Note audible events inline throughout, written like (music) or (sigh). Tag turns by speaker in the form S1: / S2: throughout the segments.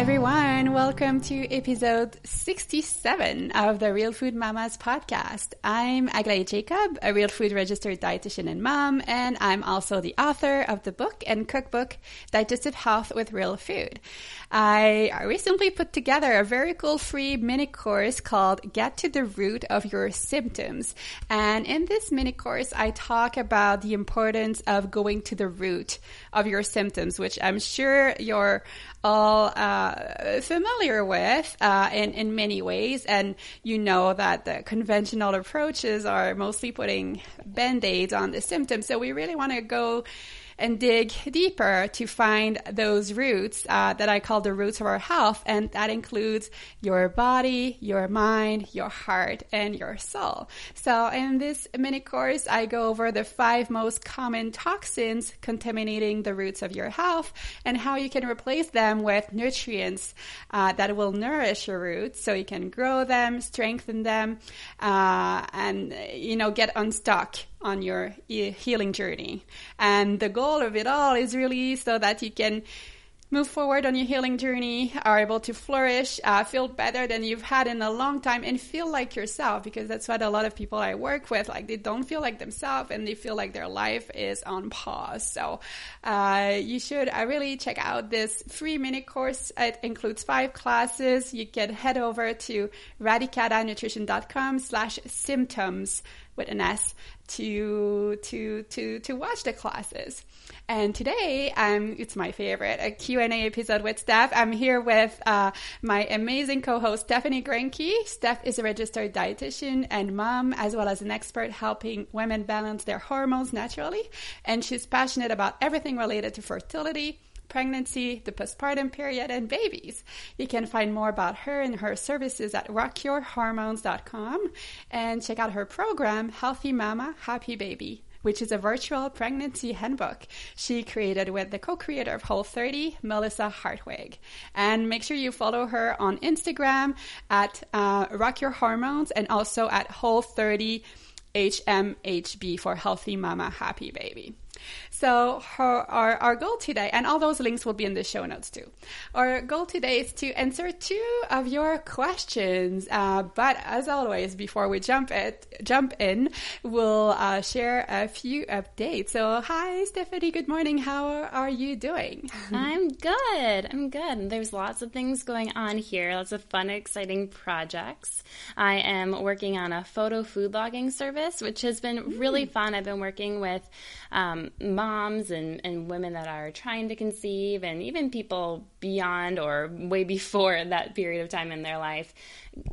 S1: everyone. Welcome to episode 67 of the Real Food Mamas podcast. I'm Aglaé Jacob, a real food registered dietitian and mom, and I'm also the author of the book and cookbook Digestive Health with Real Food. I recently put together a very cool free mini course called Get to the Root of Your Symptoms. And in this mini course, I talk about the importance of going to the root of your symptoms, which I'm sure you're all uh, familiar with uh, in, in many ways. And you know that the conventional approaches are mostly putting band aids on the symptoms. So we really want to go and dig deeper to find those roots uh, that I call the roots of our health. And that includes your body, your mind, your heart, and your soul. So in this mini course, I go over the five most common toxins contaminating the roots of your health and how you can replace them with nutrients uh, that will nourish your roots so you can grow them, strengthen them, uh, and, you know, get unstuck on your healing journey. And the goal of it all is really so that you can move forward on your healing journey, are able to flourish, uh, feel better than you've had in a long time, and feel like yourself. Because that's what a lot of people I work with like. They don't feel like themselves, and they feel like their life is on pause. So uh, you should uh, really check out this free mini course. It includes five classes. You can head over to radicatanutrition.com/symptoms with an S to to to to watch the classes. And today, um, it's my favorite, a Q&A episode with Steph. I'm here with uh, my amazing co-host, Stephanie Greunke. Steph is a registered dietitian and mom, as well as an expert helping women balance their hormones naturally. And she's passionate about everything related to fertility, pregnancy, the postpartum period, and babies. You can find more about her and her services at rockyourhormones.com and check out her program, Healthy Mama, Happy Baby which is a virtual pregnancy handbook she created with the co-creator of Whole 30, Melissa Hartwig. And make sure you follow her on Instagram at uh, Rock Your Hormones and also at Whole 30 HMHB for Healthy Mama, Happy Baby. So her, our, our goal today, and all those links will be in the show notes too. Our goal today is to answer two of your questions. Uh, but as always, before we jump it, jump in, we'll uh, share a few updates. So hi, Stephanie. Good morning. How are you doing? (laughs)
S2: I'm good. I'm good. There's lots of things going on here. Lots of fun, exciting projects. I am working on a photo food logging service, which has been really mm. fun. I've been working with um, moms and, and women that are trying to conceive, and even people beyond or way before (laughs) that period of time in their life,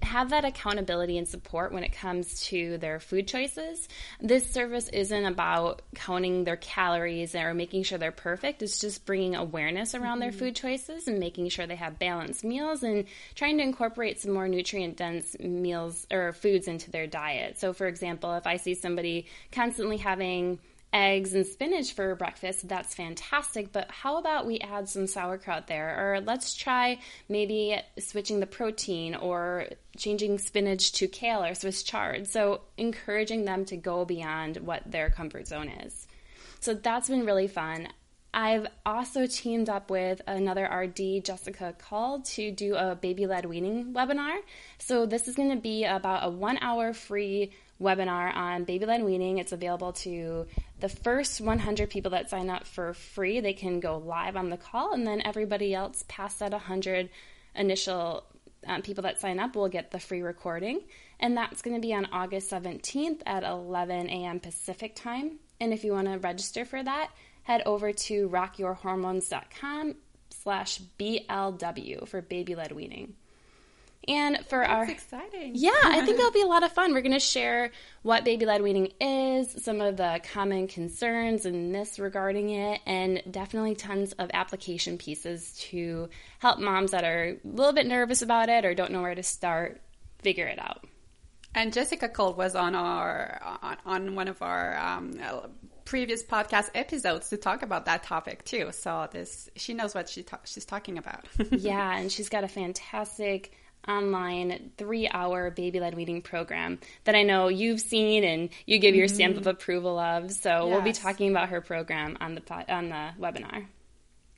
S2: have that accountability and support when it comes to their food choices. This service isn't about counting their calories or making sure they're perfect. It's just bringing awareness around mm-hmm. their food choices and making sure they have balanced meals and trying to incorporate some more nutrient dense meals or foods into their diet. So, for example, if I see somebody constantly having eggs and spinach for breakfast, that's fantastic. But how about we add some sauerkraut there? Or let's try maybe switching the protein or changing spinach to kale or Swiss chard. So encouraging them to go beyond what their comfort zone is. So that's been really fun. I've also teamed up with another RD, Jessica Call, to do a baby led weaning webinar. So, this is going to be about a one hour free webinar on baby led weaning. It's available to the first 100 people that sign up for free. They can go live on the call, and then everybody else past that 100 initial um, people that sign up will get the free recording. And that's going to be on August 17th at 11 a.m. Pacific time. And if you want to register for that, head over to rockyourhormones.com slash BLW for baby led weaning. And for
S1: That's
S2: our
S1: exciting.
S2: Yeah, I think (laughs) that'll be a lot of fun. We're going to share what baby led weaning is, some of the common concerns and myths regarding it, and definitely tons of application pieces to help moms that are a little bit nervous about it or don't know where to start figure it out.
S1: And Jessica Cole was on our on, on one of our um, previous podcast episodes to talk about that topic too. So this she knows what she ta- she's talking about. (laughs)
S2: yeah, and she's got a fantastic online three hour baby led weaning program that I know you've seen and you give your mm-hmm. stamp of mm-hmm. approval of. So yes. we'll be talking about her program on the on the webinar.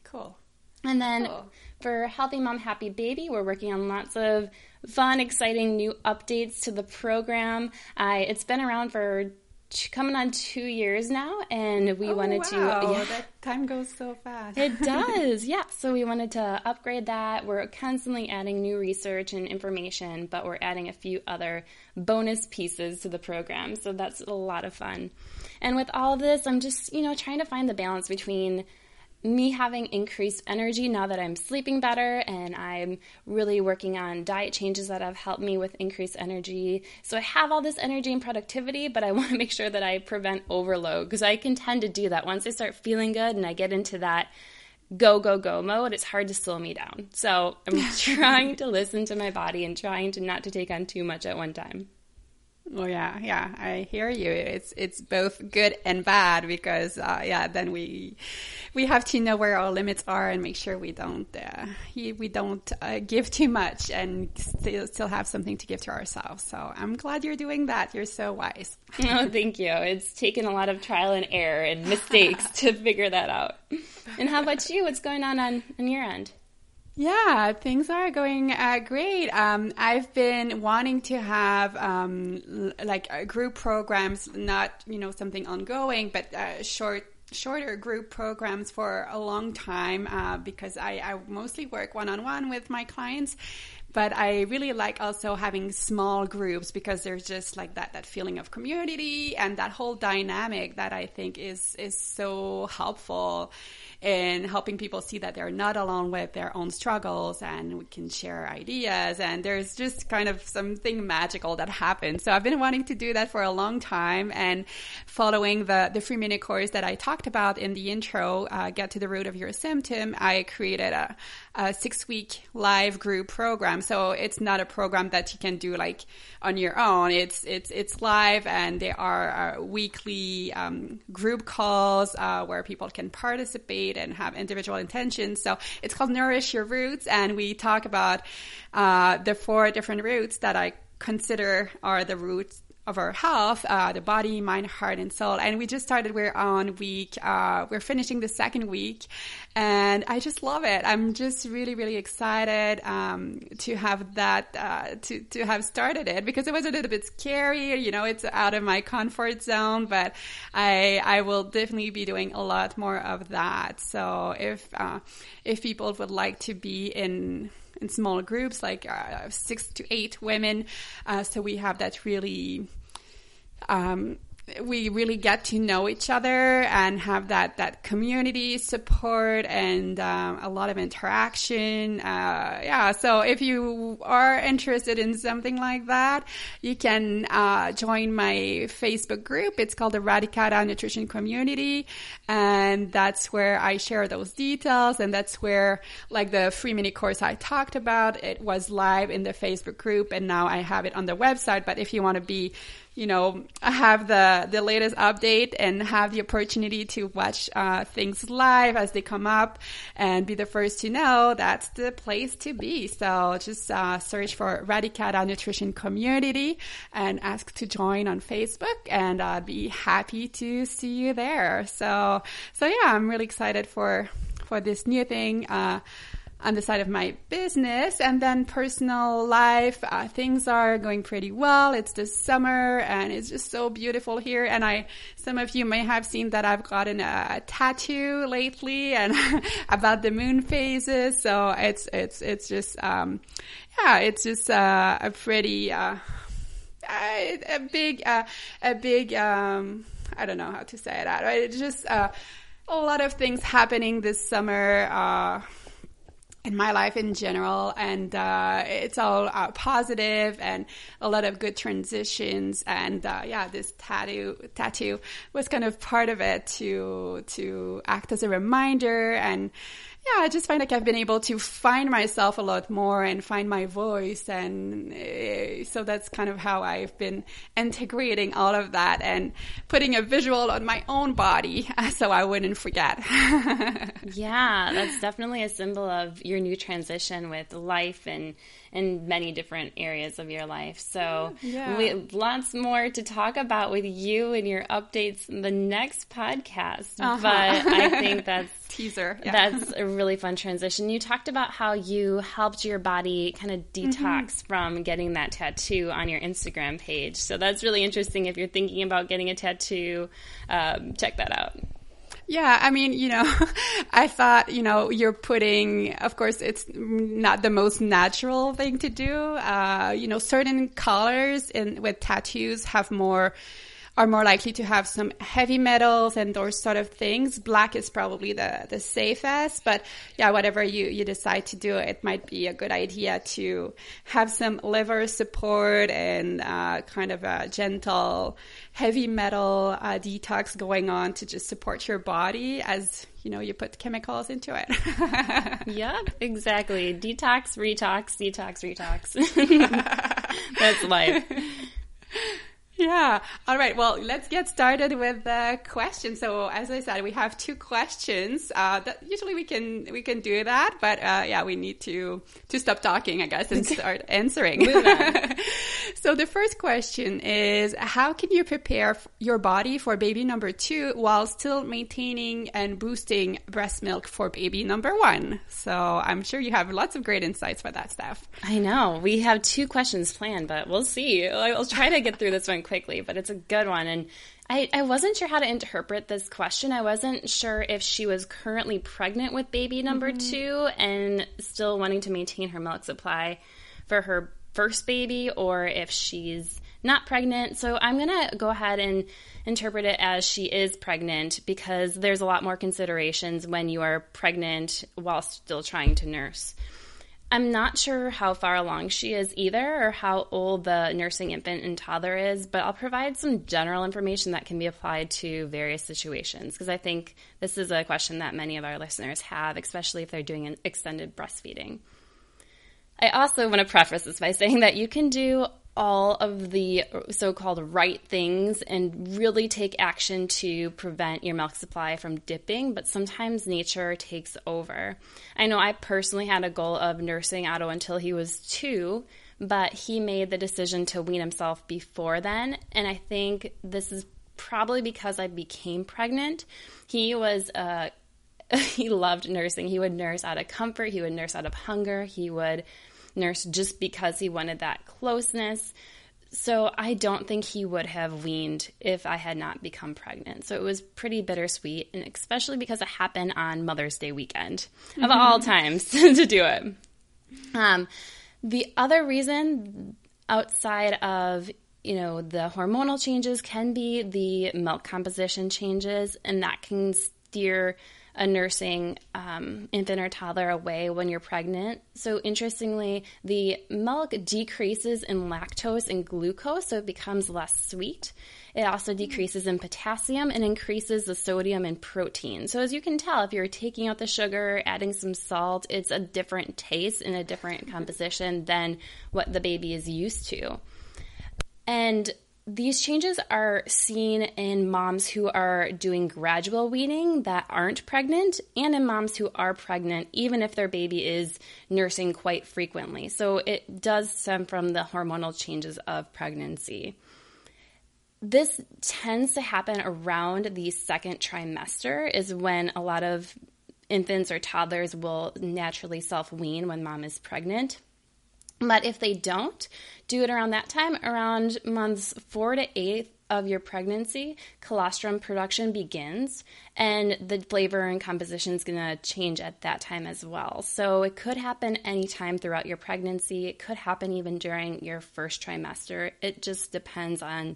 S1: Cool.
S2: And then cool. for Healthy Mom, Happy Baby, we're working on lots of fun, exciting new updates to the program. I, it's been around for coming on two years now, and we
S1: oh,
S2: wanted
S1: wow.
S2: to.
S1: Yeah, that time goes so fast.
S2: it (laughs) does, yeah. So we wanted to upgrade that. We're constantly adding new research and information, but we're adding a few other bonus pieces to the program. So that's a lot of fun. And with all of this, I'm just you know trying to find the balance between me having increased energy now that I'm sleeping better and I'm really working on diet changes that have helped me with increased energy. So I have all this energy and productivity, but I (laughs) want to make sure that I prevent overload because I can tend to do that. Once I start feeling good and I get into that go, go, go mode, it's hard to slow me down. So I'm (laughs) trying to listen to my body and trying to not to take on too much at one time.
S1: Well, yeah, yeah, I hear you. It's it's both good and bad because uh, yeah, then we we have to know where our limits are and make sure we don't uh, we don't uh, give too much and still still have something to give to ourselves. So I'm glad you're doing that. You're so wise. (laughs)
S2: oh, thank you. It's taken a lot of trial and error and mistakes (laughs) to figure that out. And how about you? What's going on on, on your end?
S1: Yeah, things are going uh, great. Um, I've been wanting to have um, l- like uh, group programs, not you know something ongoing, but uh, short shorter group programs for a long time uh, because I, I mostly work one on one with my clients but I really like also having small groups because there's just like that that feeling of community and that whole dynamic that I think is is so helpful in helping people see that they're not alone with their own struggles and we can share ideas. And there's just kind of something magical that happens. So I've been wanting to do that for a long time and following the, the free mini course that I talked about in the intro, uh, Get to the Root of Your Symptom, I created a, a six week live group program. So it's not a program that you can do like on your own. It's, it's, it's live and there are uh, weekly um, group calls uh, where people can participate and have individual intentions. So it's called Nourish Your Roots, and we talk about uh, the four different roots that I consider are the roots of our health, uh, the body, mind, heart, and soul. And we just started. We're on week. Uh, we're finishing the second week, and I just love it. I'm just really, really excited um, to have that uh, to to have started it because it was a little bit scary. You know, it's out of my comfort zone, but I I will definitely be doing a lot more of that. So if uh, if people would like to be in in smaller groups, like uh, six to eight women. Uh, so we have that really um, we really get to know each other and have that that community support and um, a lot of interaction. Uh, yeah, so if you are interested in something like that, you can uh, join my Facebook group. It's called the Radicata Nutrition Community, and that's where I share those details. And that's where, like the free mini course I talked about, it was live in the Facebook group, and now I have it on the website. But if you want to be you know, have the, the latest update and have the opportunity to watch uh, things live as they come up and be the first to know, that's the place to be. So just uh, search for Radicata Nutrition Community and ask to join on Facebook and I'd be happy to see you there. So, so yeah, I'm really excited for, for this new thing. On the side of my business and then personal life uh, things are going pretty well. It's the summer and it's just so beautiful here and i some of you may have seen that i've gotten a, a tattoo lately and (laughs) about the moon phases so it's it's it's just um yeah it's just uh, a pretty uh, a big uh, a big um i don't know how to say that. Right it's just uh, a lot of things happening this summer uh in my life in general, and uh, it's all uh, positive and a lot of good transitions. And uh, yeah, this tattoo tattoo was kind of part of it to to act as a reminder and yeah, I just find like I've been able to find myself a lot more and find my voice. And uh, so that's kind of how I've been integrating all of that and putting a visual on my own body (laughs) so I wouldn't forget. (laughs)
S2: yeah, that's definitely a symbol of your new transition with life and in many different areas of your life. So,
S1: Yeah.
S2: we, lots more to talk about with you and your updates in the next podcast.
S1: Uh-huh.
S2: But I think (laughs) that's
S1: Teaser. Yeah.
S2: that's a really fun transition. You talked about how you helped your body kind of
S1: Mm-hmm.
S2: detox from getting that tattoo on your Instagram page. So that's really interesting. If you're thinking about getting a tattoo, um, check that out.
S1: Yeah, I mean, you know, (laughs) I thought, you know, you're putting, of course, it's not the most natural thing to do. Uh, you know, certain colors in with tattoos have more are more likely to have some heavy metals and those sort of things. Black is probably the, the safest, but yeah, whatever you, you decide to do, it might be a good idea to have some liver support and uh, kind of a gentle heavy metal uh, detox going on to just support your body as you know you put chemicals into it. (laughs)
S2: Yep, exactly. Detox, retox, detox, retox. (laughs) (laughs) that's life.
S1: Yeah. All right. Well, let's get started with the questions. So, as I said, we have two questions. Uh, that usually we can we can do that, but uh, yeah, we need to to stop talking, I guess, and start (laughs) answering. (laughs) so, the first question is: How can you prepare your body for baby number two while still maintaining and boosting breast milk for baby number one? So, I'm sure you have lots of great insights for that, Steph.
S2: I know. We have two questions planned, but we'll see. I'll try to get through this one quickly, but it's a good one. And I, I wasn't sure how to interpret this question. I wasn't sure if she was currently pregnant with baby number mm-hmm. two and still wanting to maintain her milk supply for her first baby, or if she's not pregnant. So I'm going to go ahead and interpret it as she is pregnant because there's a lot more considerations when you are pregnant while still trying to nurse. I'm not sure how far along she is either or how old the nursing infant and toddler is, but I'll provide some general information that can be applied to various situations because I think this is a question that many of our listeners have, especially if they're doing an extended breastfeeding. I also want to preface this by saying that you can do all of the so called right things and really take action to prevent your milk supply from dipping, but sometimes nature takes over. I know I personally had a goal of nursing Otto until he was two, but he made the decision to wean himself before then, and I think this is probably because I became pregnant. He was uh, (laughs) he loved nursing. He would nurse out of comfort, he would nurse out of hunger, he would nurse just because he wanted that closeness. So I don't think he would have weaned if I had not become pregnant. So it was pretty bittersweet, and especially because it happened on Mother's Day weekend of all times (laughs) to do it. Um, the other reason outside of you know the hormonal changes can be the milk composition changes, and that can steer a nursing um, infant or toddler away when you're pregnant. So, interestingly, the milk decreases in lactose and glucose, so it becomes less sweet. It also decreases in potassium and increases the sodium and protein. So, as you can tell, if you're taking out the sugar, adding some salt, it's a different taste and a different composition than what the baby is used to. And these changes are seen in moms who are doing gradual weaning that aren't pregnant, and in moms who are pregnant, even if their baby is nursing quite frequently. So it does stem from the hormonal changes of pregnancy. This tends to happen around the second trimester, is when a lot of infants or toddlers will naturally self wean when mom is pregnant. But if they don't do it around that time, around months four to eight of your pregnancy, colostrum production begins, and the flavor and composition is going to change at that time as well. So it could happen anytime throughout your pregnancy. It could happen even during your first trimester. It just depends on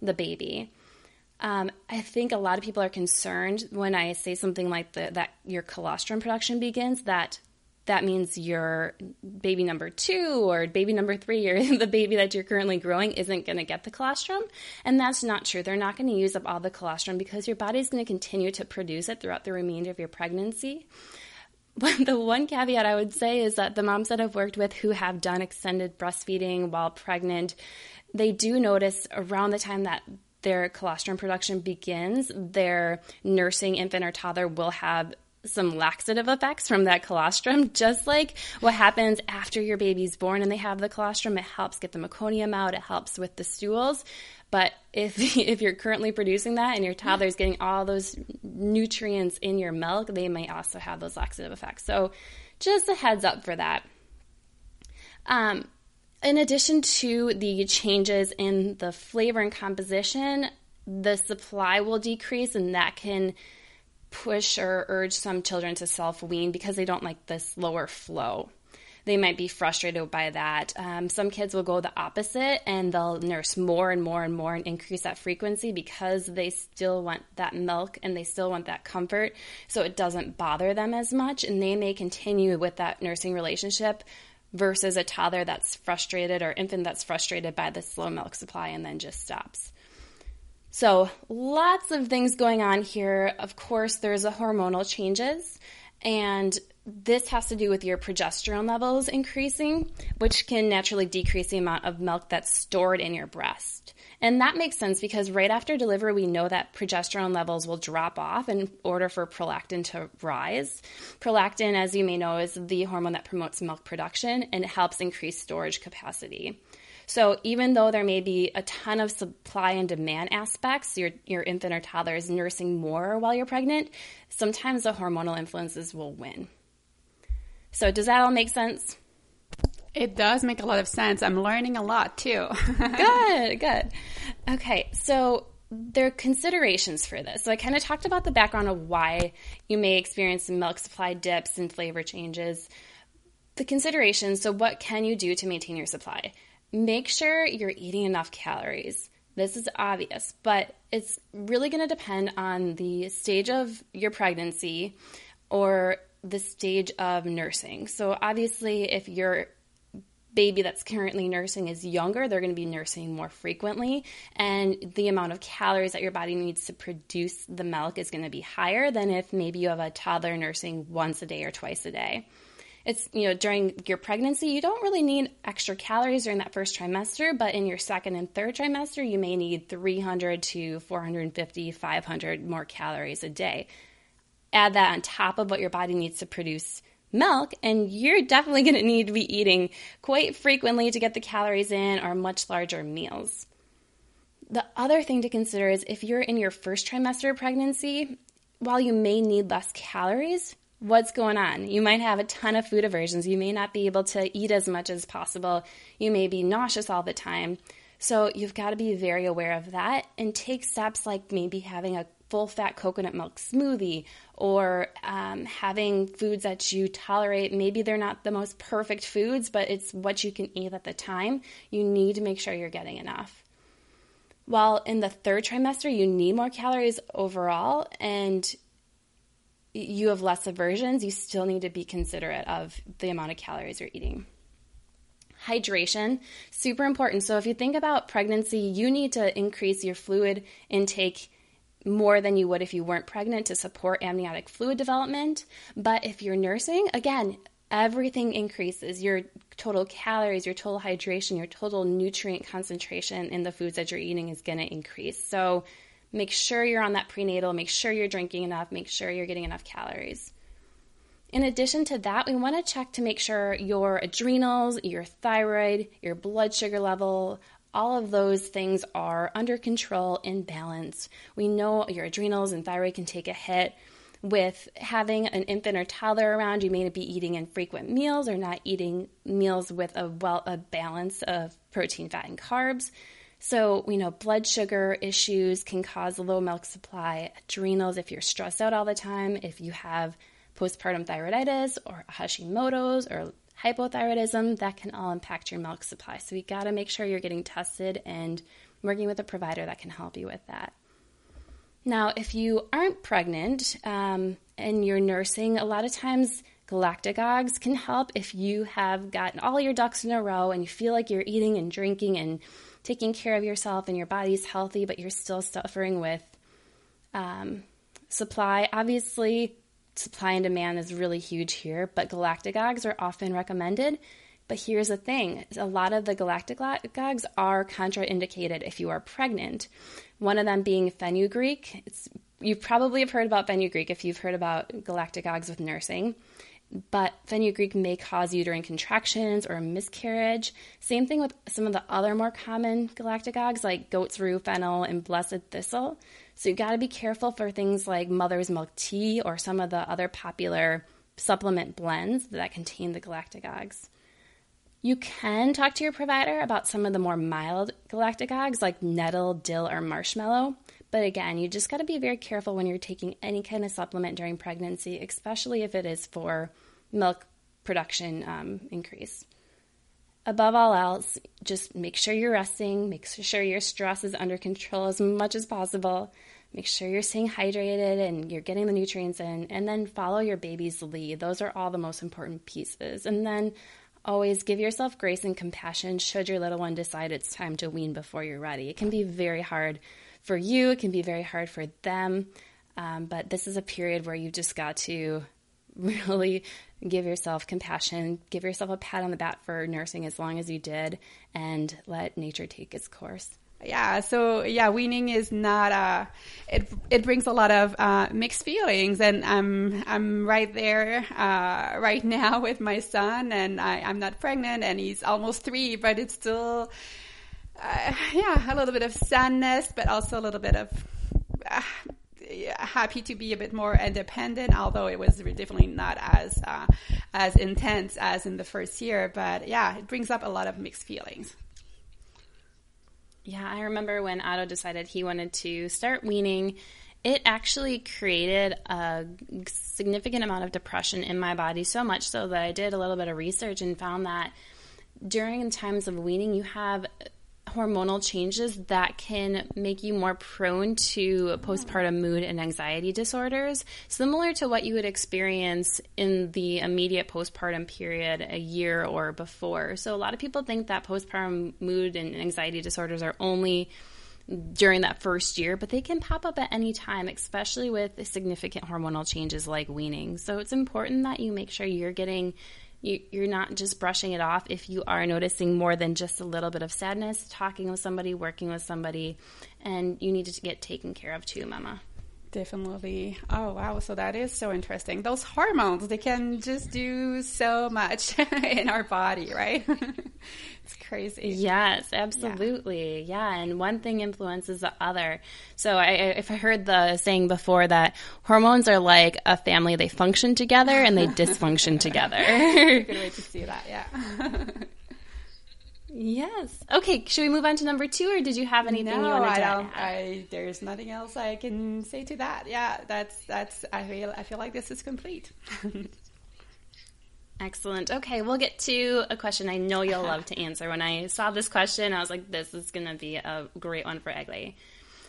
S2: the baby. Um, I think a lot of people are concerned when I say something like the, that your colostrum production begins that that means your baby number two or baby number three or (laughs) the baby that you're currently growing isn't going to get the colostrum. And that's not true. They're not going to use up all the colostrum because your body's going to continue to produce it throughout the remainder of your pregnancy. (laughs) But the one caveat I would say is that the moms that I've worked with who have done extended breastfeeding while pregnant, they do notice around the time that their colostrum production begins, their nursing infant or toddler will have some laxative effects from that colostrum, just like what happens after your baby's born and they have the colostrum. It helps get the meconium out, it helps with the stools. But if (laughs) if you're currently producing that and your toddler's getting all those nutrients in your milk, they might also have those laxative effects. So just a heads up for that. Um, in addition to the changes in the flavor and composition, the supply will decrease, and that can push or urge some children to self wean because they don't like this lower flow. They might be frustrated by that. Um, some kids will go the opposite and they'll nurse more and more and more and increase that frequency because they still want that milk and they still want that comfort. So it doesn't bother them as much and they may continue with that nursing relationship versus a toddler that's frustrated or infant that's frustrated by the slow milk supply and then just stops. So, lots of things going on here. Of course, there's a hormonal changes, and this has to do with your progesterone levels increasing, which can naturally decrease the amount of milk that's stored in your breast. And that makes sense because right after delivery, we know that progesterone levels will drop off in order for prolactin to rise. Prolactin, as you may know, is the hormone that promotes milk production and helps increase storage capacity. So even though there may be a ton of supply and demand aspects, your, your infant or toddler is nursing more while you're pregnant, sometimes the hormonal influences will win. So does that all make sense?
S1: It does make a lot of sense. I'm learning a lot too. (laughs)
S2: good, good. Okay, so there are considerations for this. So I kind of talked about the background of why you may experience milk supply dips and flavor changes. The considerations, so what can you do to maintain your supply? Make sure you're eating enough calories. This is obvious, but it's really going to depend on the stage of your pregnancy or the stage of nursing. So obviously if you're baby that's currently nursing is younger, they're going to be nursing more frequently, and the amount of calories that your body needs to produce the milk is going to be higher than if maybe you have a toddler nursing once a day or twice a day. It's, you know, during your pregnancy, you don't really need extra calories during that first trimester, but in your second and third trimester, you may need 300 to 450, 500 more calories a day. Add that on top of what your body needs to produce milk, and you're definitely (laughs) going to need to be eating quite frequently to get the calories in or much larger meals. The other thing to consider is if you're in your first trimester of pregnancy, while you may need less calories, what's going on? You might have a ton of food aversions. You may not be able to eat as much as possible. You may be nauseous all the time. So you've got to be very aware of that and take steps like maybe having a full fat coconut milk smoothie or um, having foods that you tolerate. Maybe they're not the most perfect foods, but it's what you can eat at the time. You need to make sure you're getting enough. While in the third trimester, you need more calories overall and you have less aversions, you still need to be considerate of the amount of calories you're eating hydration super important so if you think about pregnancy you need to increase your fluid intake more than you would if you weren't pregnant to support amniotic fluid development. But if you're nursing, again, everything increases your total calories, your total hydration, your total nutrient concentration in the foods that you're eating is going to increase. So make sure you're on that prenatal, make sure you're drinking enough, make sure you're getting enough calories. In addition to that, we want to check to make sure your adrenals, your thyroid, your blood sugar level all of those things are under control and balanced. We know your adrenals and thyroid can take a hit with having an infant or toddler around. You may be eating infrequent meals or not eating meals with a well a balance of protein, fat, and carbs. So, we know blood sugar issues can cause low milk supply, adrenals if you're stressed out all the time, if you have postpartum thyroiditis or Hashimoto's or hypothyroidism, that can all impact your milk supply. So we got to make sure you're getting tested and working with a provider that can help you with that. Now, if you aren't pregnant um, and you're nursing, a lot of times galactagogues can help if you have gotten all your ducks in a row and you feel like you're eating and drinking and taking care of yourself and your body's healthy, but you're still suffering with um, supply. Obviously, supply and demand is really huge here, but galactagogues are often recommended. But here's the thing a lot of the galactagogues are contraindicated if you are pregnant. One of them being fenugreek. It's you probably have heard about fenugreek if you've heard about galactagogues with nursing but fenugreek may cause uterine contractions or a miscarriage. Same thing with some of the other more common galactagogues like goat's rue, fennel, and blessed thistle. So you got to be careful for things like mother's milk tea or some of the other popular supplement blends that contain the galactagogues. You can talk to your provider about some of the more mild galactagogues like nettle, dill, or marshmallow. But again, you just got to be very careful when you're taking any kind of supplement during pregnancy, especially if it is for milk production um, increase. Above all else, just make sure you're resting, make sure your stress is under control as much as possible, make sure you're staying hydrated and you're getting the nutrients in, and then follow your baby's lead. Those are all the most important pieces. And then always give yourself grace and compassion should your little one decide it's time to wean before you're ready. It can be very hard for you, it can be very hard for them. Um, but this is a period where you've just got to (laughs) really give yourself compassion, give yourself a pat on the back for nursing as long as you did, and let nature take its course.
S1: Yeah, so yeah, weaning is not a. it it brings a lot of uh, mixed feelings, and I'm I'm right there uh, right (laughs) now with my son, and I, I'm not pregnant, and he's almost three, but it's still uh, (laughs) yeah, a little bit of sadness, but also a little bit of uh, happy to be a bit more independent. Although it was definitely not as uh, as intense as in the first year, but yeah, it brings up a lot of mixed feelings.
S2: Yeah, I remember when Otto decided he wanted to start weaning. It actually created a significant amount of depression in my body, so much so that I did a little bit of research and found that during times of weaning, you have hormonal changes that can make you more prone to postpartum mood and anxiety disorders, similar to what you would experience in the immediate postpartum period a year or before. So, a lot of people think that postpartum mood and anxiety disorders are only during that first year, but they can pop up at any time, especially with significant hormonal changes like weaning. So, it's important that you make sure you're getting you, you're not just brushing it off if you are noticing more than just a little bit of sadness, talking with somebody, working with somebody, and you need to get taken care of too, Mama.
S1: Definitely. Oh, wow. So that is so interesting. Those hormones, they can just do so much (laughs) in our body, right? (laughs) it's crazy.
S2: Yes, absolutely. Yeah. yeah. And one thing influences the other. So I, if I heard the saying before that hormones are like a family, they function together and they (laughs) dysfunction together.
S1: Good way to see that. Yeah.
S2: Yes. Okay. Should we move on to number two, or did you have anything
S1: no,
S2: you wanted
S1: to
S2: add?
S1: I, there's nothing else I can say to that. Yeah, that's that's. I feel I feel like this is complete. (laughs)
S2: Excellent. Okay, we'll get to a question I know you'll love to answer. When I saw this question, I was like, "This is going to be a great one for Aglaé."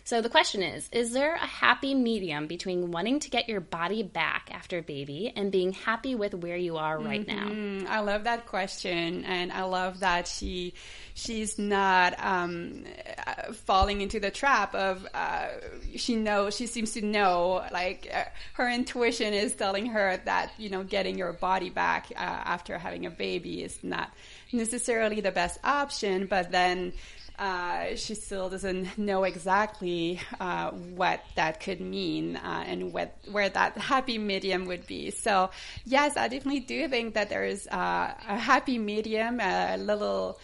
S2: So the question is Is there a happy medium between wanting to get your body back after baby and being happy with where you are right
S1: mm-hmm. now? I love that question. And I love that she she's not um, uh, falling into the trap of uh, she knows she seems to know like uh, her intuition is telling her that you know getting your body back uh, after having a baby is not necessarily the best option but then uh, she still doesn't know exactly uh, what that could mean uh, and what where that happy medium would be. So yes, I definitely do think that there is uh, a happy medium, a little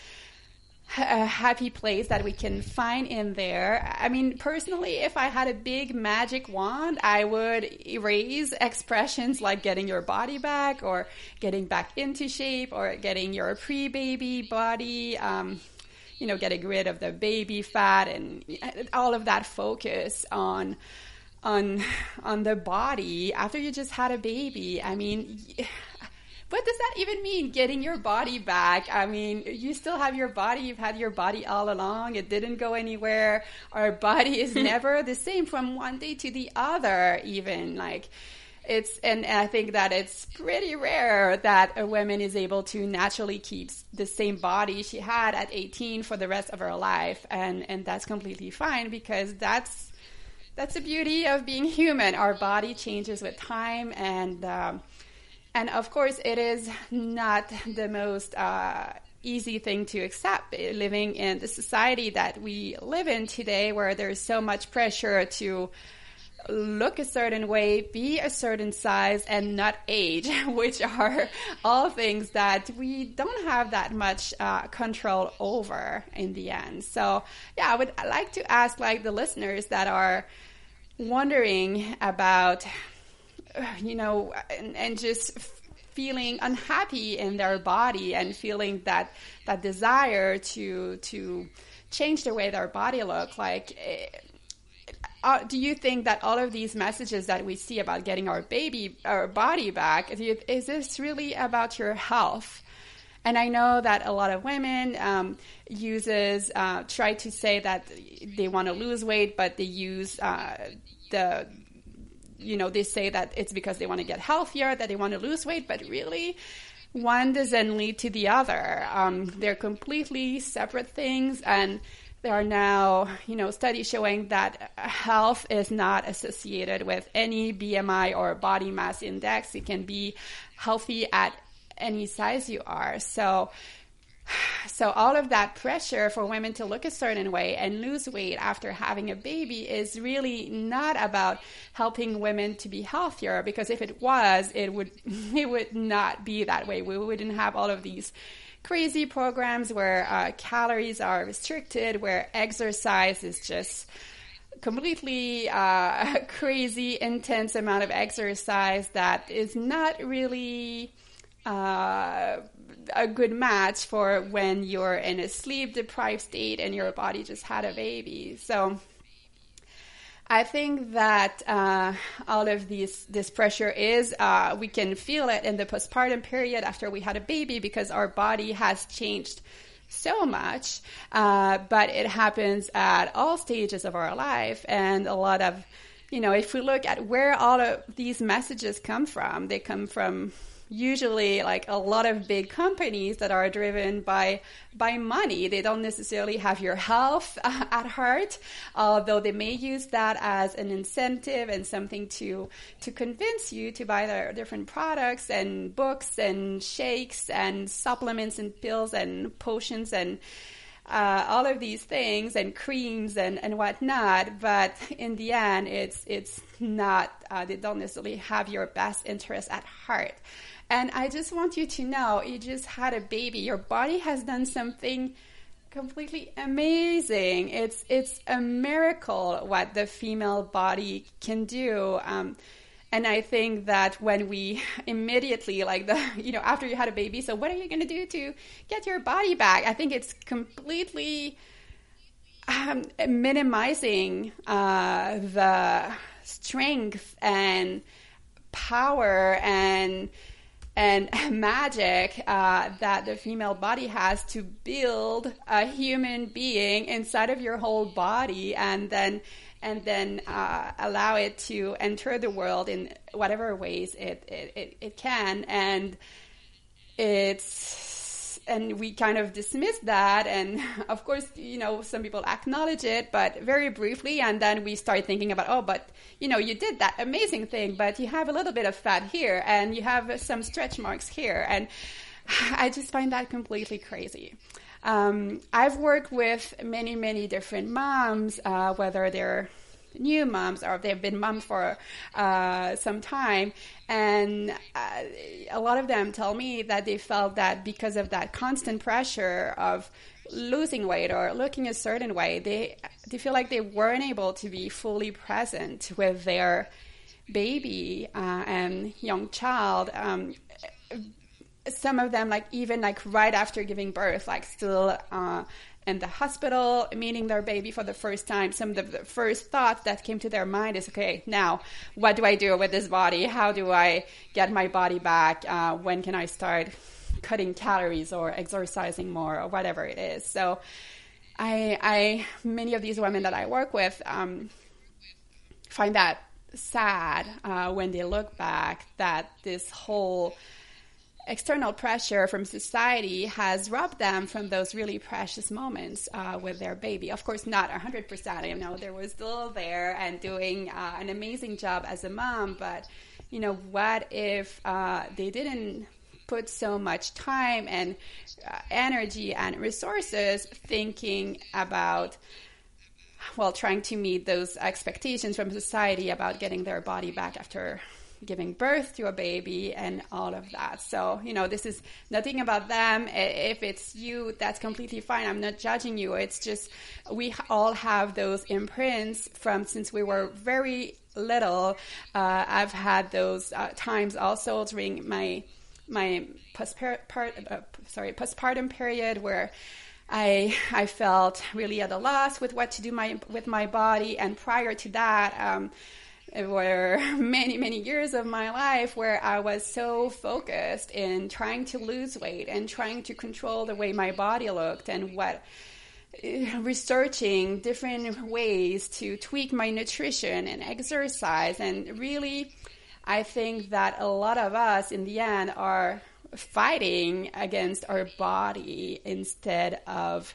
S1: a happy place that we can find in there. I mean, personally, if I had a big magic wand, I would erase expressions like getting your body back or getting back into shape or getting your pre-baby body. Um, you know, getting rid of the baby fat and all of that focus on on on the body after you just had a baby. I mean, (laughs) what does that even mean? Getting your body back? I mean, you still have your body. You've had your body all along. It didn't go anywhere. Our body is (laughs) never the same from one day to the other. Even like it's and, I think that it's pretty rare that a woman is able to naturally keep the same body she had at 18 for the rest of her life, and and that's completely fine because that's that's the beauty of being human. Our body changes with time, and um, and of course, it is not the most. Uh, easy thing to accept living in the society that we live in today where there's so much pressure to look a certain way, be a certain size, and not age, (laughs) which are all things that we don't have that much uh, control over in the end. So, yeah, I would like to ask like the listeners that are wondering about, you know, and, and just feeling unhappy in their body and feeling that that desire to to change the way their body look like eh, uh, do you think that all of these messages that we see about getting our baby, our body back, you, is this really about your health? And I know that a lot of women um, uses uh, try to say that they want to lose weight, but they use uh, the you know they say that it's because they want to get healthier, that they want to lose weight, but really one doesn't lead to the other. Um, they're completely separate things, and there are now, you know, studies showing that health is not associated with any BMI or body mass index. You can be healthy at any size you are. So, so all of that pressure for women to look a certain way and lose weight after having a baby is really not about helping women to be healthier because if it was it would (laughs) it would not be that way we wouldn't have all of these crazy programs where uh, calories are restricted, where exercise is just completely uh, (laughs) crazy, intense amount of exercise that is not really uh, a good match for when you're in a sleep deprived state and your body just had a baby. So I think that uh, all of these this pressure is uh, we can feel it in the postpartum period after we had a baby because our body has changed so much, uh, but it happens at all stages of our life. And a lot of you know if we look at where all of these messages come from, they come from usually like a lot of big companies that are driven by by money. They don't necessarily have your health (laughs) at heart, although they may use that as an incentive and something to to convince you to buy their different products and books and shakes and supplements and pills and potions and uh, all of these things and creams and, and whatnot. But in the end, it's it's not. Uh, they don't necessarily have your best interest at heart. And I just want you to know you just had a baby. Your body has done something completely amazing. It's it's a miracle what the female body can do. Um, and I think that when we (laughs) immediately, like the, (laughs) you know, after you had a baby, so what are you going to do to get your body back? I think it's completely um, minimizing uh, the strength and power and and (laughs) magic uh, that the female body has to build a human being inside of your whole body and then and then uh, allow it to enter the world in whatever ways it, it, it, it can. And it's and we kind of dismiss that. And (laughs) of course you know some people acknowledge it but very briefly and then we start thinking about oh but you know you did that amazing thing but you have a little bit of fat here and you have some stretch marks here. And (sighs) i just find that completely crazy. Um, i've worked with many many different moms uh, whether they're new moms or they've been moms for uh, some time. And uh, a lot of them tell me that they felt that because of that constant pressure of losing weight or looking a certain way, they they feel like they weren't able to be fully present with their baby uh, and young child. Um, some of them, like even like right after giving birth, like still uh, in the hospital, meeting their baby for the first time, some of the first thoughts that came to their mind is, okay, now what do I do with this body? How do I get my body back? Uh, when can I start cutting calories or exercising more or whatever it is? So, I, I many of these women that I work with um, find that sad uh, when they look back that this whole external pressure from society has robbed them from those really precious moments uh, with their baby. Of course, not 100%. You know, there was still there and doing uh, an amazing job as a mom, but, you know, what if uh, they didn't put so much time and uh, energy and resources thinking about well, trying to meet those expectations from society about getting their body back after giving birth to a baby and all of that. So, you know, this is nothing about them. If it's you, that's completely fine. I'm not judging you. It's just we all have those imprints from since we were very little. Uh, I've had those uh, times also during my my postpartum, uh, sorry, postpartum period where I I felt really at a loss with what to do my with my body, and prior to that. Um, were (laughs) many, many years of my life where I was so focused in trying to lose weight and trying to control the way my body looked and what eh, researching different ways to tweak my nutrition and exercise. And really I think that a lot of us in the end are fighting against our body instead of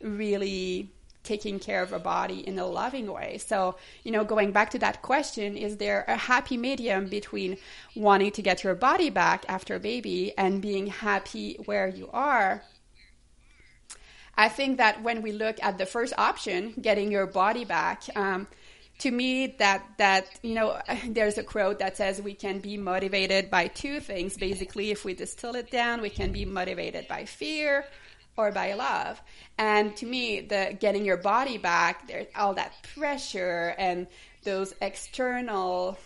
S1: really taking care of a body in a loving way. So, you know, going back to that question, is there a happy medium between wanting to get your body back after a baby and being happy where you are? I think that when we look at the first option, getting your body back, um, to me that that you know (laughs) there's a quote that says we can be motivated by two things basically if we distill it down we can be motivated by fear or by love. And to me, the getting your body back, there's all that pressure and those external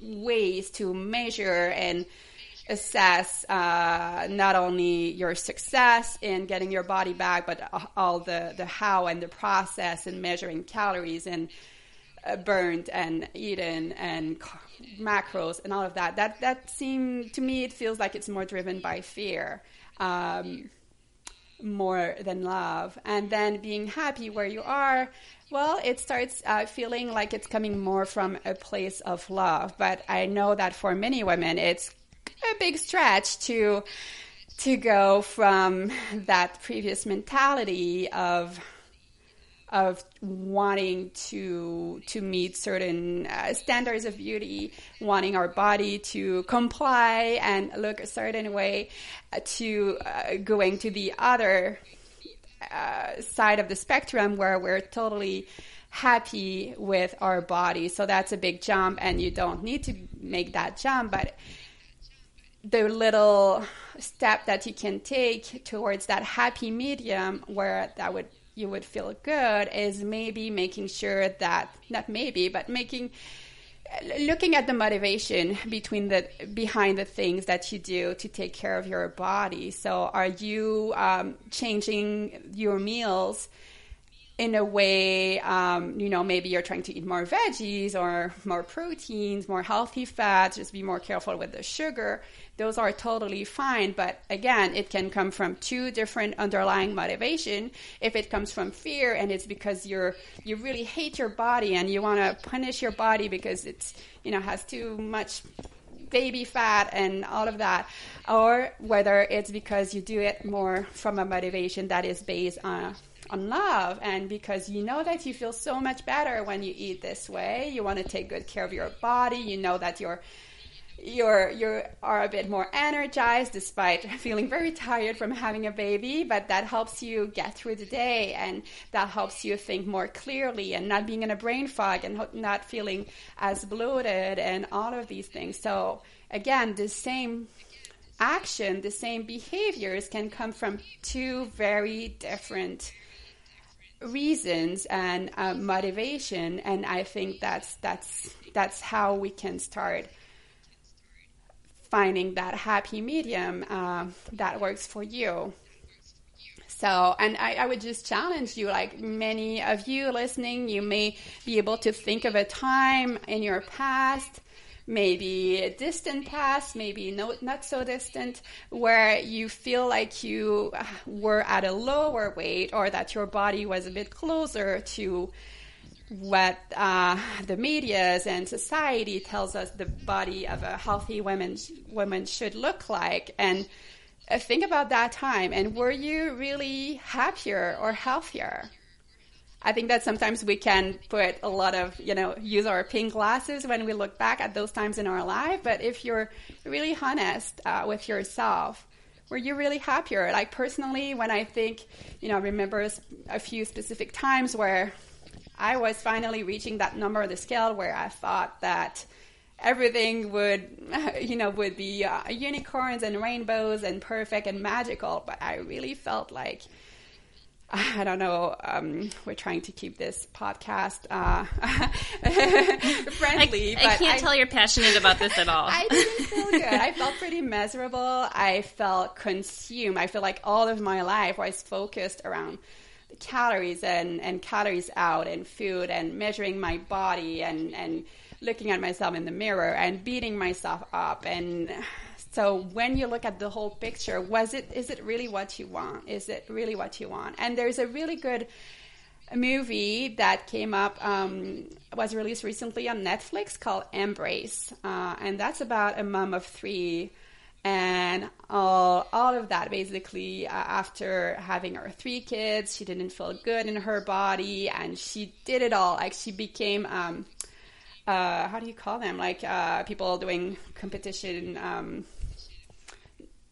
S1: ways to measure and assess uh, not only your success in getting your body back, but all the, the how and the process and measuring calories and uh, burned and eaten and macros and all of that. That that seem to me it feels like it's more driven by fear. Um, more than love. And then being happy where you are, well, it starts uh, feeling like it's coming more from a place of love. But I know that for many women, it's a big stretch to to go from that previous mentality of of wanting to to meet certain uh, standards of beauty, wanting our body to comply and look a certain way, uh, to uh, going to the other uh, side of the spectrum where we're totally happy with our body. So that's a big jump, and you don't need to make that jump, but the little step that you can take towards that happy medium where that would you would feel good is maybe making sure that not maybe but making looking at the motivation between the behind the things that you do to take care of your body. So are you um, changing your meals in a way, um, you know, maybe you're trying to eat more veggies or more proteins, more healthy fats, just be more careful with the sugar. Those are totally fine. But again, it can come from two different underlying motivation. If it comes from fear and it's because you're, you really hate your body and you want to punish your body because it's, you know, has too much baby fat and all of that, or whether it's because you do it more from a motivation that is based on on love. And because you know that you feel so much better when you eat this way you want to take good care of your body. You know that you're you're you are a bit more energized despite (laughs) feeling very tired from having a baby. But that helps you get through the day. And that helps you think more clearly and not being in a brain fog and not feeling as bloated and all of these things. So again the same action the same behaviors can come from two very different reasons and uh, motivation and i think that's that's that's how we can start finding that happy medium uh, that works for you. So and I, I would just challenge you like many of you listening you may be able to think of a time in your past maybe a distant past, maybe no, not so distant, where you feel like you were at a lower weight or that your body was a bit closer to what uh, the media and society tells us the body of a healthy woman woman should look like. And uh, think about that time. And were you really happier or healthier I think that sometimes we can put a lot of, you know, use our pink glasses when we look back at those times in our life. But if you're really honest uh, with yourself, were you really happier? Like personally, when I think, you know, I remember a few specific times where I was finally reaching that number on the scale where I thought that everything would, (laughs) you know, would be uh, unicorns and rainbows and perfect and magical. But I really felt like, I don't know. Um, we're trying to keep this podcast uh, (laughs) friendly.
S2: I, I can't I, tell you're passionate about this at all. (laughs)
S1: I didn't feel good. I felt pretty miserable. I felt consumed. I feel like all of my life was focused around the calories and, and calories out and food and measuring my body and, and looking at myself in the mirror and beating myself up and so when you look at the whole picture was it is it really what you want is it really what you want and there's a really good movie that came up um, was released recently on netflix called embrace uh, and that's about a mom of three and all, all of that basically uh, after having her three kids she didn't feel good in her body and she did it all like she became um, uh, how do you call them? Like uh, people doing competition. Um,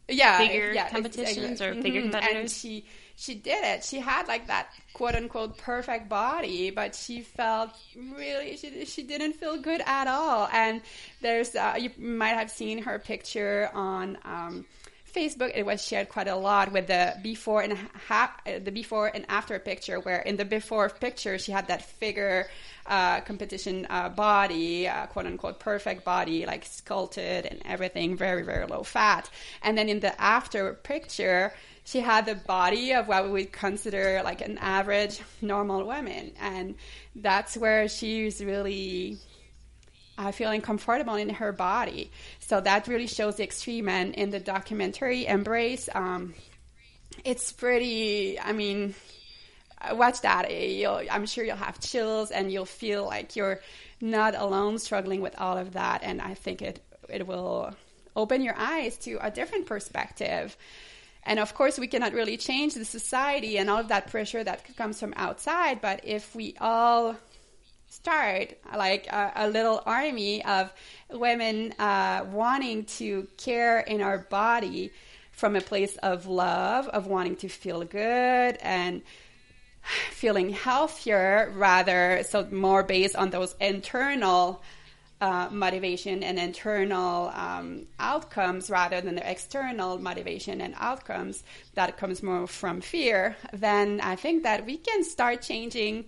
S1: yeah,
S2: figure
S1: yeah,
S2: competitions or figure mm-hmm. competitors.
S1: And she she did it. She had like that quote unquote perfect body, but she felt really she she didn't feel good at all. And there's uh, you might have seen her picture on. Um, Facebook, it was shared quite a lot with the before and uh, the before and after picture. Where in the before picture, she had that figure uh, competition uh, body, uh, quote unquote perfect body, like sculpted and everything, very very low fat. And then in the after picture, she had the body of what we would consider like an average normal woman, and that's where she's really uh, feeling comfortable in her body. So that really shows the extreme. And in the documentary Embrace, um, it's pretty. I mean, watch that. I'm sure you'll have chills and you'll feel like you're not alone struggling with all of that. And I think it it will open your eyes to a different perspective. And of course, we cannot really change the society and all of that pressure that comes from outside. But if we all start like a, a little army of women uh, wanting to care in our body from a place of love, of wanting to feel good and feeling healthier rather so more based on those internal uh, motivation and internal um, outcomes rather than the external motivation and outcomes that comes more from fear then i think that we can start changing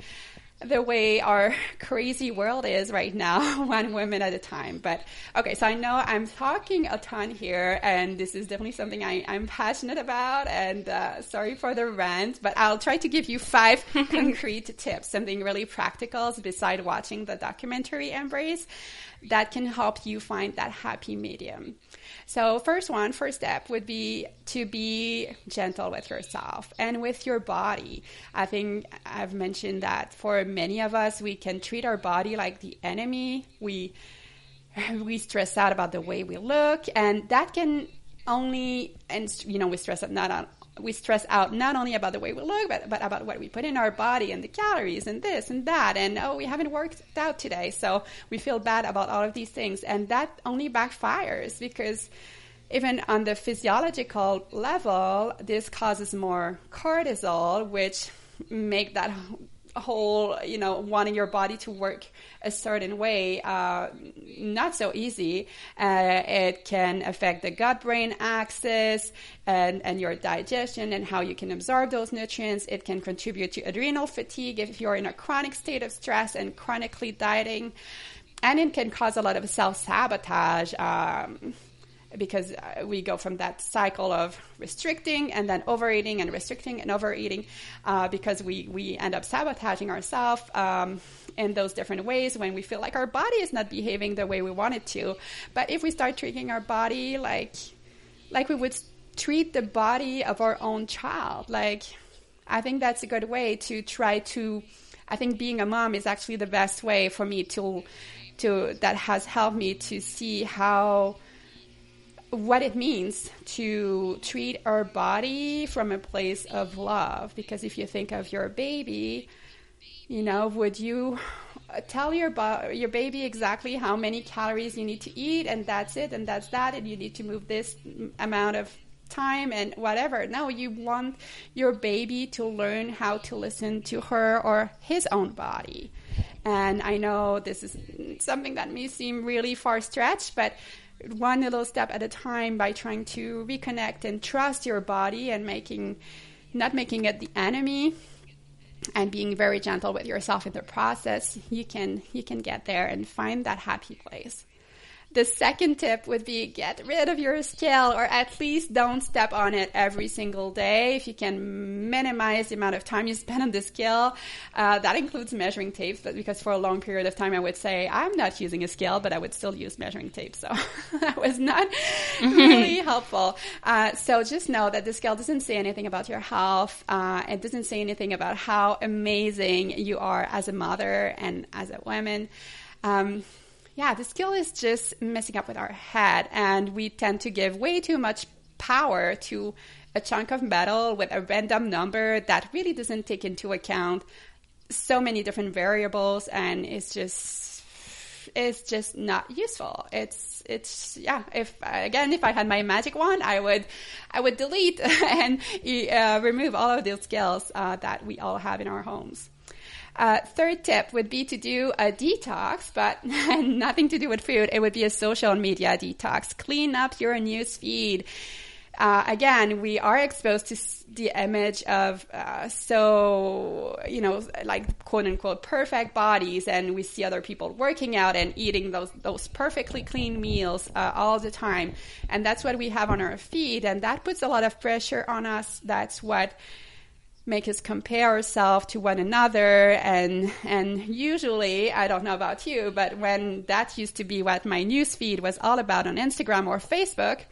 S1: the way our (laughs) crazy world is right now, (laughs) one woman at a time. But okay, so I know I'm talking a ton here, and this is definitely something I, am passionate about. And uh, sorry for the rant, but I'll try to give you five (laughs) concrete tips, something really practical beside watching the documentary Embrace that can help you find that happy medium. So, first one, first step would be to be gentle with yourself and with your body. I think I've mentioned that for many of us, we can treat our body like the enemy. We we stress out about the way we look, and that can only and you know we stress out not on we stress out not only about the way we look, but, but about what we put in our body and the calories and this and that. And oh, we haven't worked out today. So we feel bad about all of these things. And that only backfires because even on the physiological level, this causes more cortisol, which make that whole, you know, wanting your body to work a certain way, uh, not so easy. Uh, it can affect the gut brain axis and, and your digestion and how you can absorb those nutrients. It can contribute to adrenal fatigue if you're in a chronic state of stress and chronically dieting. And it can cause a lot of self sabotage. Um, because uh, we go from that cycle of restricting and then overeating and restricting and overeating uh, because we, we end up sabotaging ourselves um, in those different ways when we feel like our body is not behaving the way we want it to. But if we start treating our body like like we would treat the body of our own child, like I think that's a good way to try to. I think being a mom is actually the best way for me to to that has helped me to see how what it means to treat our body from a place of love. Because if you think of your baby, you know, would you tell your bo- your baby exactly how many calories you need to eat, and that's it, and that's that, and you need to move this amount of time and whatever. No, you want your baby to learn how to listen to her or his own body. And I know this is something that may seem really far stretched, but one little step at a time by trying to reconnect and trust your body and making not making it the enemy and being very gentle with yourself in the process. You can you can get there and find that happy place the second tip would be get rid of your scale or at least don't step on it every single day. If you can minimize the amount of time you spend on the scale, uh, that includes measuring tapes because for a long period of time I would say I'm not using a scale, but I would still use measuring tape. So (laughs) that was not really helpful. Uh, so just know that the scale doesn't say anything about your health. Uh, it doesn't say anything about how amazing you are as a mother and as a woman. Um, yeah, the skill is just messing up with our head, and we tend to give way too much power to a chunk of metal with a random number that really doesn't take into account so many different variables, and it's just it's just not useful. It's it's yeah. If again, if I had my magic wand, I would I would delete (laughs) and uh, remove all of those skills uh, that we all have in our homes. Uh, third tip would be to do a detox, but (laughs) nothing to do with food. It would be a social media detox. Clean up your news feed. Uh, again, we are exposed to the image of uh, so, you know, like quote unquote perfect bodies, and we see other people working out and eating those those perfectly clean meals uh, all the time, and that's what we have on our feed, and that puts a lot of pressure on us. That's what make us compare ourselves to one another and and usually I don't know about you but when that used to be what my newsfeed was all about on Instagram or Facebook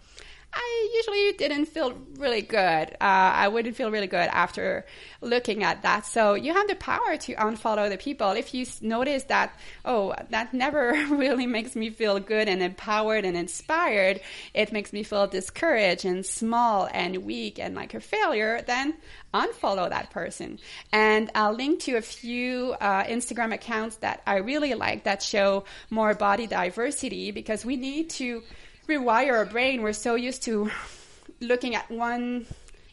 S1: I usually didn't feel really good. Uh, I wouldn't feel really good after looking at that. So you have the power to unfollow the people. If you notice that, oh, that never (laughs) really makes me feel good and empowered and inspired, it makes me feel discouraged and small and weak and like a failure, then unfollow that person. And I'll link to a few uh, Instagram accounts that I really like that show more body diversity because we need to rewire our brain. We're so used to looking at one,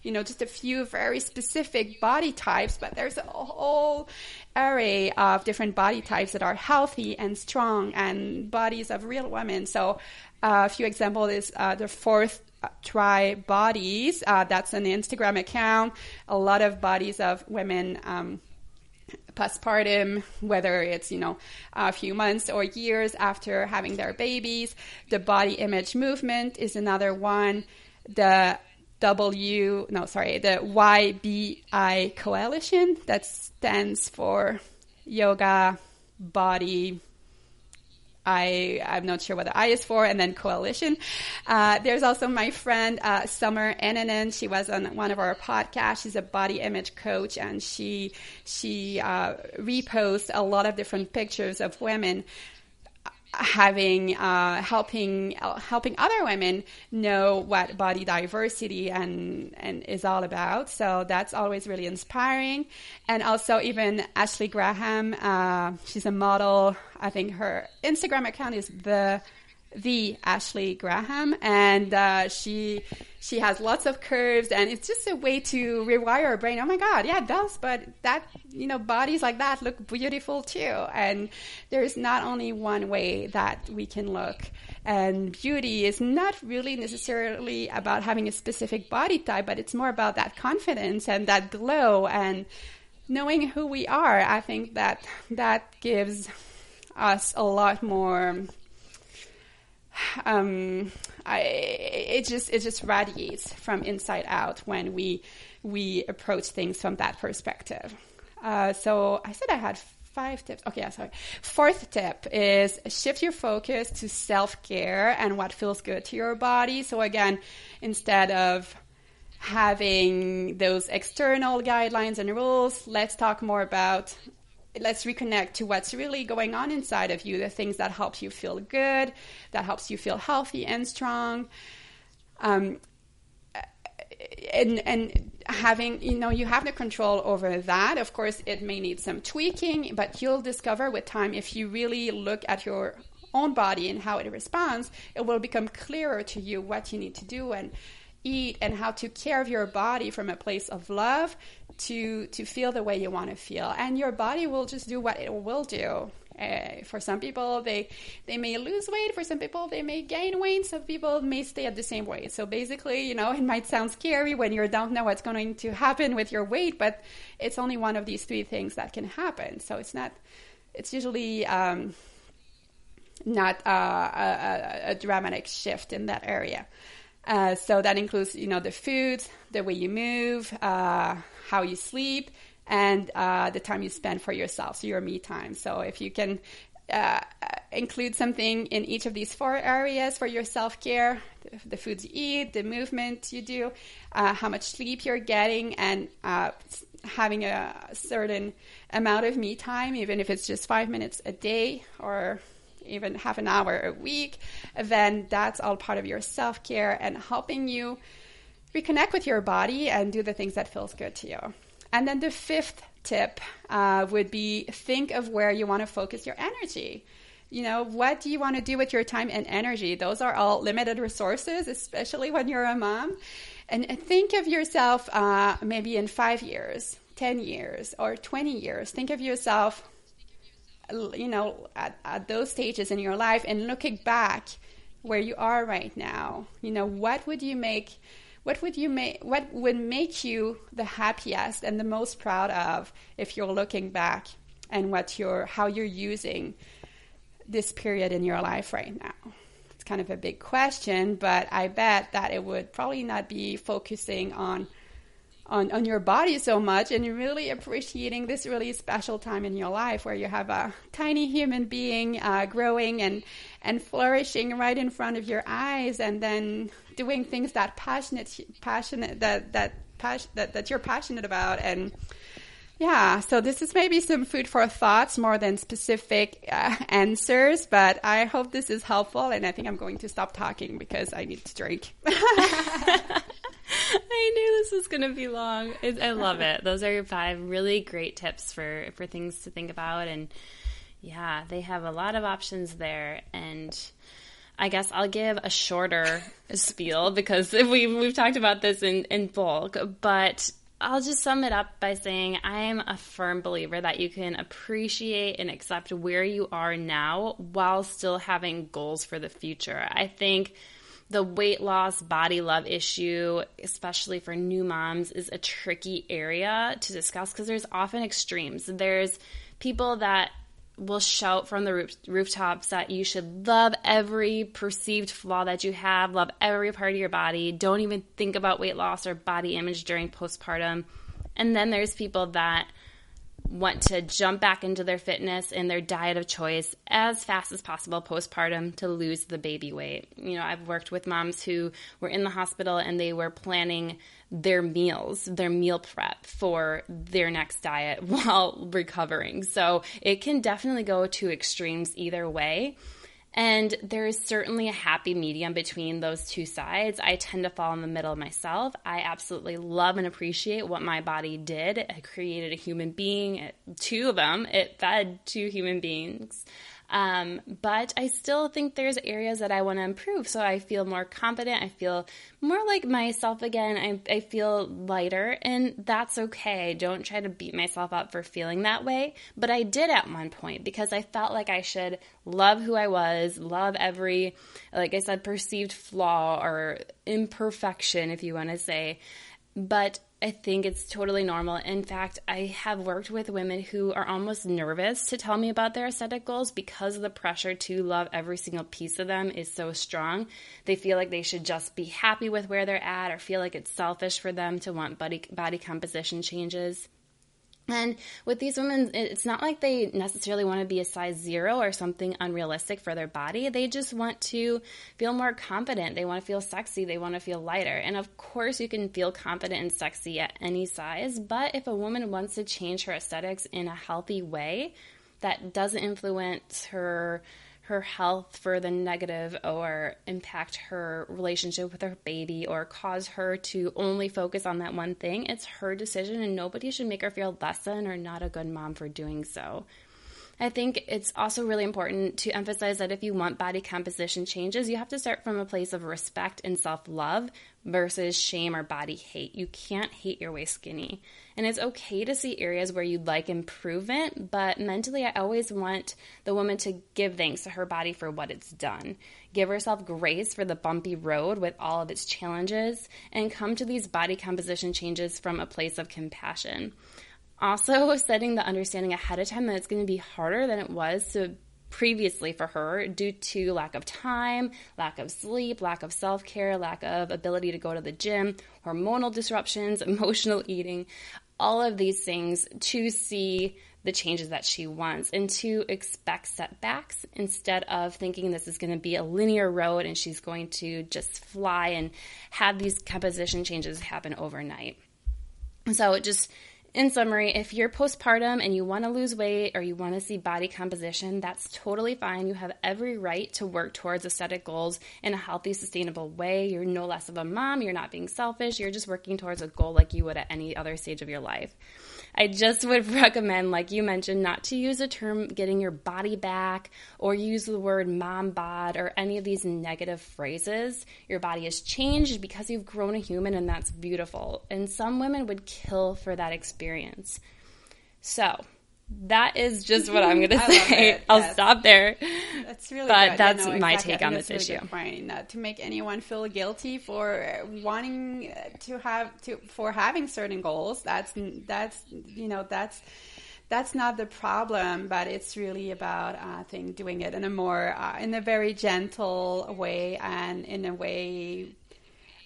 S1: you know, just a few very specific body types, but there's a whole array of different body types that are healthy and strong and bodies of real women. So uh, a few examples is uh, the fourth tri bodies. Uh, that's an Instagram account. A lot of bodies of women. Um, postpartum, whether it's, you know, a few months or years after having their babies. The body image movement is another one. The W, no, sorry, the YBI coalition that stands for yoga, body, I I'm not sure what the I is for, and then coalition. Uh, there's also my friend uh, Summer Innanen. She was on one of our podcasts. She's a body image coach, and she she uh, reposts a lot of different pictures of women having uh, helping helping other women know what body diversity and and is all about. So that's always really inspiring. And also even Ashley Graham, uh, she's a model. I think her Instagram account is the the Ashley Graham, and uh, she she has lots of curves, and it's just a way to rewire our brain. Oh my God, yeah, it does, but that you know bodies like that look beautiful too. And there's not only one way that we can look, and beauty is not really necessarily about having a specific body type, but it's more about that confidence and that glow and knowing who we are. I think that that gives us a lot more um, I, it just it just radiates from inside out when we we approach things from that perspective. Uh, so I said I had five tips. Okay, sorry. Fourth tip is shift your focus to self care and what feels good to your body. So again, instead of having those external guidelines and rules, let's talk more about let's reconnect to what's really going on inside of you the things that helps you feel good that helps you feel healthy and strong. Um, and and having you know you have the control over that. Of course it may need some tweaking but you'll discover with time if you really look at your own body and how it responds it will become clearer to you what you need to do and eat and how to care of your body from a place of love to to feel the way you want to feel. And your body will just do what it will do. Uh, for some people they they may lose weight. For some people they may gain weight. Some people may stay at the same weight. So basically you know (laughs) it might sound scary when you don't know what's going to happen with your weight but it's only one of these three things that can happen. So it's not it's usually um, not uh, a, a, dramatic shift in that area. Uh, so that includes, you know, the food, the way you move, uh, how you sleep, and uh, the time you spend for yourself, so your me time. So if you can uh, include something in each of these four areas for your self care, the, foods you eat, the movement you do, uh, how much sleep you're getting, and having a certain amount of me time, even if it's just five minutes a day or even half an hour a week, then that's all part of your self care and helping you reconnect with your body and do the things that feels good to you. And then the fifth tip uh, would be think of where you want to focus your energy. You know, what do you want to do with your time and energy? Those are all limited resources, especially when you're a mom. And think of yourself uh, maybe in five years, 10 years, or 20 years. Think of yourself you know, at, at those stages in your life and looking back where you are right now, you know, what would you make, what would you make, what would make you the happiest and the most proud of if you're looking back and what you're, how you're using this period in your life right now? It's kind of a big question, but I bet that it would probably not be focusing on on, on your body so much and really appreciating this really special time in your life where you have a tiny human being uh, growing and and flourishing right in front of your eyes and then doing things that passionate passionate that that that, that you're passionate about and yeah, so this is maybe some food for thoughts more than specific uh, answers, but I hope this is helpful. And I think I'm going to stop talking because I need to drink. (laughs) (laughs) (laughs)
S2: I knew this was going to be long. I love it. (laughs) Those are five really great tips for for things to think about, and yeah, they have a lot of options there. And I guess I'll give a shorter (laughs) spiel because we we've talked about this in in bulk, but I'll just sum it up by saying I am a firm believer that you can appreciate and accept where you are now while still having goals for the future. I think the weight loss, body love issue, especially for new moms, is a tricky area to discuss because there's often extremes. There's people that will shout from the roof, rooftops that you should love every perceived flaw that you have, love every part of your body, don't even think about weight loss or body image during postpartum. And then there's people that want to jump back into their fitness and their diet of choice as fast as possible postpartum to lose the baby weight. You know, I've worked with moms who were in the hospital and they were planning their meals, their meal prep for their next diet (laughs) while recovering. So it can definitely go to extremes either way. And there is certainly a happy medium between those two sides. I tend to fall in the middle myself. I absolutely love and appreciate what my body did. It created a human being, two of them. It fed two human beings. Um, but I still think there's areas that I want to improve. So I feel more confident. I feel more like myself again. I, I feel lighter, and that's okay. Don't try to beat myself up for feeling that way. But I did at one point because I felt like I should love who I was, love every, like I said, perceived flaw or imperfection, if you want to say. But I think it's totally normal. In fact, I have worked with women who are almost nervous to tell me about their aesthetic goals because the pressure to love every single piece of them is so strong. They feel like they should just be happy with where they're at or feel like it's selfish for them to want body, body composition changes. And with these women, it's not like they necessarily want to be a size zero or something unrealistic for their body. They just want to feel more confident. They want to feel sexy. They want to feel lighter. And of course, you can feel confident and sexy at any size. But if a woman wants to change her aesthetics in a healthy way that doesn't influence her her health for the negative or impact her relationship with her baby or cause her to only focus on that one thing. It's her decision, and nobody should make her feel less than or not a good mom for doing so. I think it's also really important to emphasize that if you want body composition changes, you have to start from a place of respect and self love versus shame or body hate. You can't hate your way skinny. And it's okay to see areas where you'd like improvement, but mentally, I always want the woman to give thanks to her body for what it's done. Give herself grace for the bumpy road with all of its challenges, and come to these body composition changes from a place of compassion. Also, (laughs) setting the understanding ahead of time that it's going to be harder than it was to previously for her due to lack of time, lack of sleep, lack of self care, lack of ability to go to the gym, hormonal disruptions, (laughs) emotional eating, all of these things to see the changes that she wants and to expect setbacks instead of thinking this is going to be a linear road and she's going to just fly and have these composition changes happen overnight. So it just in summary, if you're postpartum and you want to lose weight or you want to see body composition, that's totally fine. You have every right to work towards aesthetic goals in a healthy, sustainable way. You're no less of a mom. You're not being selfish. You're just working towards a goal like you would at any other stage of your life. I just would (laughs) recommend, like you mentioned, not to use the term getting your body back or use the word mom bod or any of these negative phrases. Your body has changed because you've grown a human, and that's beautiful. And some women would kill for that experience. So, that is just what I'm (laughs) going to say. (laughs) I'll stop there. That's really But good. that's yeah, no, my exactly. take on this really issue.
S1: Point. Not to make anyone feel guilty for wanting uh, to have to for having certain goals. That's that's you know that's that's not the problem, but it's really about uh, I think doing it in a more uh, in a very gentle way and in a way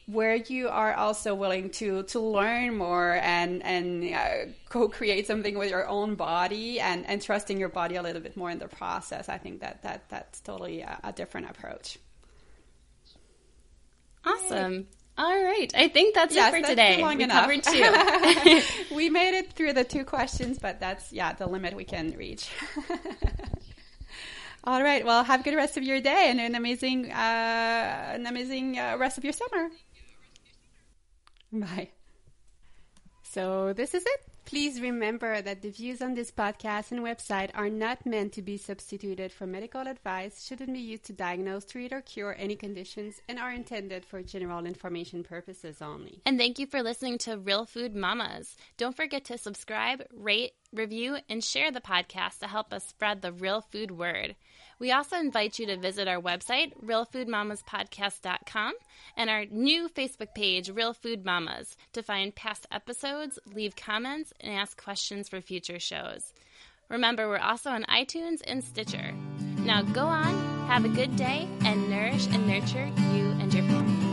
S1: where you are also willing to to learn more and and uh, co-create something with your own body and and trusting your body a little bit more in the process. I think that that that's totally a, a different approach.
S2: Awesome. All right. I think that's yes, it for that's today. long we enough. covered two. (laughs)
S1: We (laughs) made it through the two questions but that's yeah the limit we can reach. (laughs) All right. Well have a good rest of your day and an amazing uh, an amazing uh, rest of your summer Bye. So, this is it. Please remember that the views on this podcast and website are not meant to be substituted for medical advice, shouldn't be used to diagnose, treat, or cure any conditions, and are intended for general information purposes only.
S2: And thank you for listening to Real Food Mamas. Don't forget to subscribe, rate, review, and share the podcast to help us spread the real food word. We also invite you to visit our website, realfoodmamaspodcast.com, and our new Facebook page, Real Food Mamas, to find past episodes, leave comments, and ask questions for future shows. Remember, we're also on iTunes and Stitcher. Now go on, have a good day, and nourish and nurture you and your family.